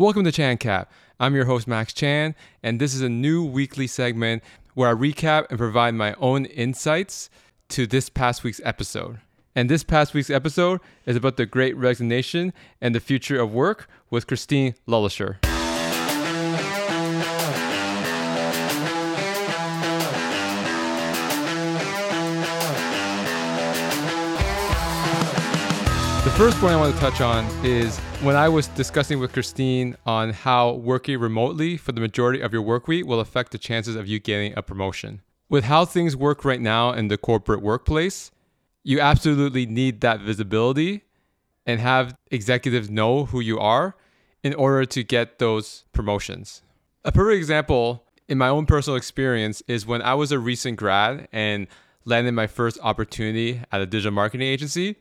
Welcome to Chan Cap. I'm your host, Max Chan, and this is a new weekly segment where I recap and provide my own insights to this past week's episode. And this past week's episode is about the great resignation and the future of work with Christine LeLacheur. The first point I want to touch on is when I was discussing with Christine on how working remotely for the majority of your work week will affect the chances of you getting a promotion. With how things work right now in the corporate workplace, you absolutely need that visibility and have executives know who you are in order to get those promotions. A perfect example in my own personal experience is when I was a recent grad and landed my first opportunity at a digital marketing agency.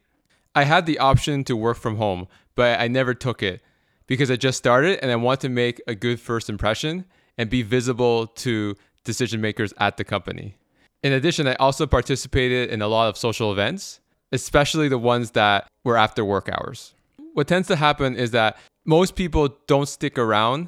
I had the option to work from home, but I never took it because I just started and I want to make a good first impression and be visible to decision makers at the company. In addition, I also participated in a lot of social events, especially the ones that were after work hours. What tends to happen is that most people don't stick around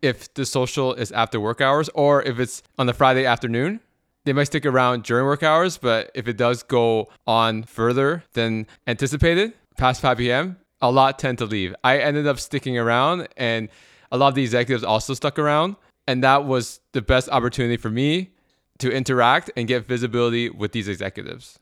if the social is after work hours or if it's on the Friday afternoon they might stick around during work hours, but if it does go on further than anticipated, past 5 p.m., a lot tend to leave. I ended up sticking around, and a lot of the executives also stuck around. And that was the best opportunity for me to interact and get visibility with these executives.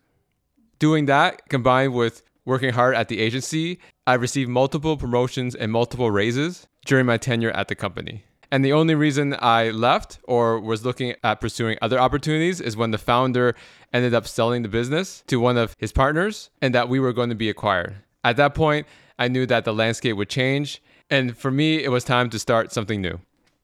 Doing that combined with working hard at the agency, I received multiple promotions and multiple raises during my tenure at the company. And the only reason I left or was looking at pursuing other opportunities is when the founder ended up selling the business to one of his partners and that we were going to be acquired. At that point, I knew that the landscape would change. And for me, it was time to start something new.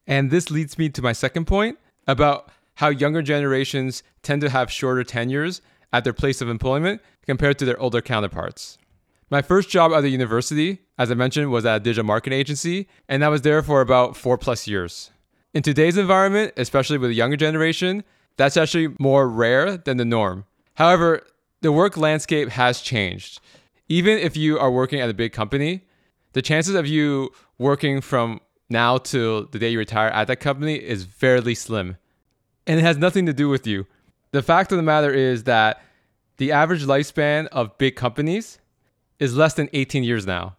And this leads me to my second point about how younger generations tend to have shorter tenures at their place of employment compared to their older counterparts. My first job at the university, as I mentioned, was at a digital marketing agency, and I was there for about four plus years. In today's environment, especially with the younger generation, that's actually more rare than the norm. However, the work landscape has changed. Even if you are working at a big company, the chances of you working from now till the day you retire at that company is fairly slim. And it has nothing to do with you. The fact of the matter is that the average lifespan of big companies is less than 18 years now.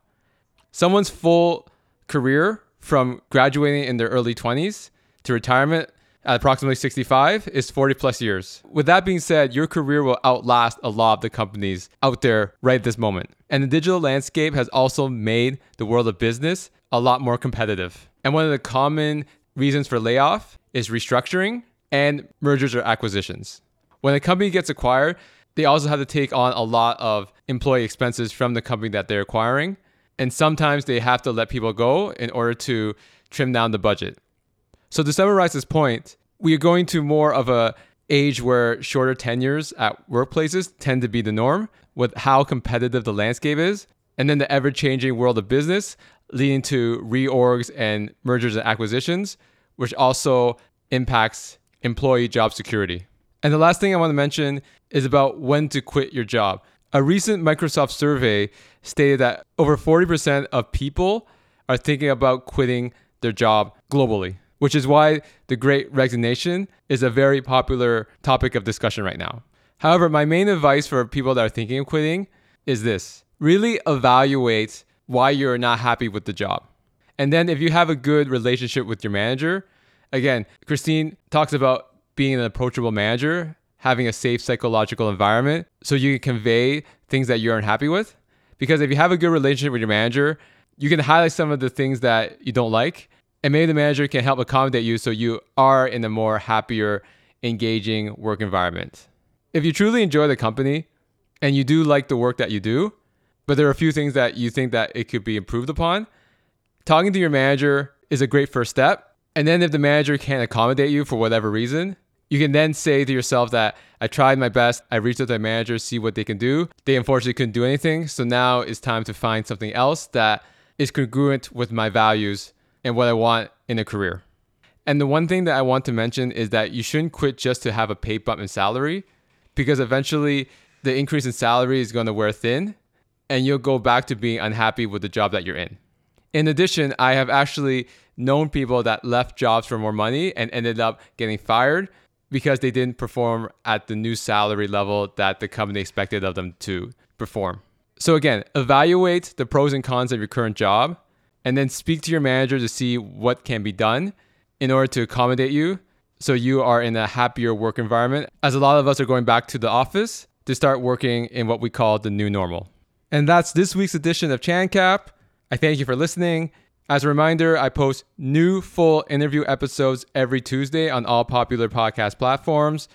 Someone's full career from graduating in their early 20s to retirement at approximately 65 is 40 plus years. With that being said, your career will outlast a lot of the companies out there right this moment. And the digital landscape has also made the world of business a lot more competitive. And one of the common reasons for layoff is restructuring and mergers or acquisitions. When a company gets acquired, they also have to take on a lot of employee expenses from the company that they're acquiring. And sometimes they have to let people go in order to trim down the budget. So to summarize this point, we are going to more of a age where shorter tenures at workplaces tend to be the norm with how competitive the landscape is. And then the ever changing world of business leading to reorgs and mergers and acquisitions, which also impacts employee job security. And the last thing I want to mention is about when to quit your job. A recent Microsoft survey stated that over 40% of people are thinking about quitting their job globally, which is why the great resignation is a very popular topic of discussion right now. However, my main advice for people that are thinking of quitting is this really evaluate why you're not happy with the job. And then if you have a good relationship with your manager, again, Christine talks about being an approachable manager, having a safe psychological environment so you can convey things that you're unhappy with. Because if you have a good relationship with your manager, you can highlight some of the things that you don't like, and maybe the manager can help accommodate you so you are in a more happier, engaging work environment. If you truly enjoy the company and you do like the work that you do, but there are a few things that you think that it could be improved upon, talking to your manager is a great first step. And then if the manager can't accommodate you for whatever reason, you can then say to yourself that I tried my best. I reached out to my manager, see what they can do. They unfortunately couldn't do anything. So now it's time to find something else that is congruent with my values and what I want in a career. And the one thing that I want to mention is that you shouldn't quit just to have a pay bump in salary because eventually the increase in salary is going to wear thin and you'll go back to being unhappy with the job that you're in. In addition, I have actually known people that left jobs for more money and ended up getting fired because they didn't perform at the new salary level that the company expected of them to perform. So, again, evaluate the pros and cons of your current job and then speak to your manager to see what can be done in order to accommodate you so you are in a happier work environment. As a lot of us are going back to the office to start working in what we call the new normal. And that's this week's edition of ChanCap. I thank you for listening. As a reminder, I post new full interview episodes every Tuesday on all popular podcast platforms.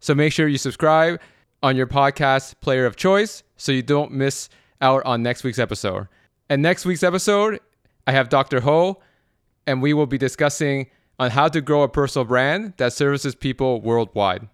So make sure you subscribe on your podcast player of choice so you don't miss out on next week's episode. And next week's episode, I have Dr. Ho, and we will be discussing on how to grow a personal brand that services people worldwide.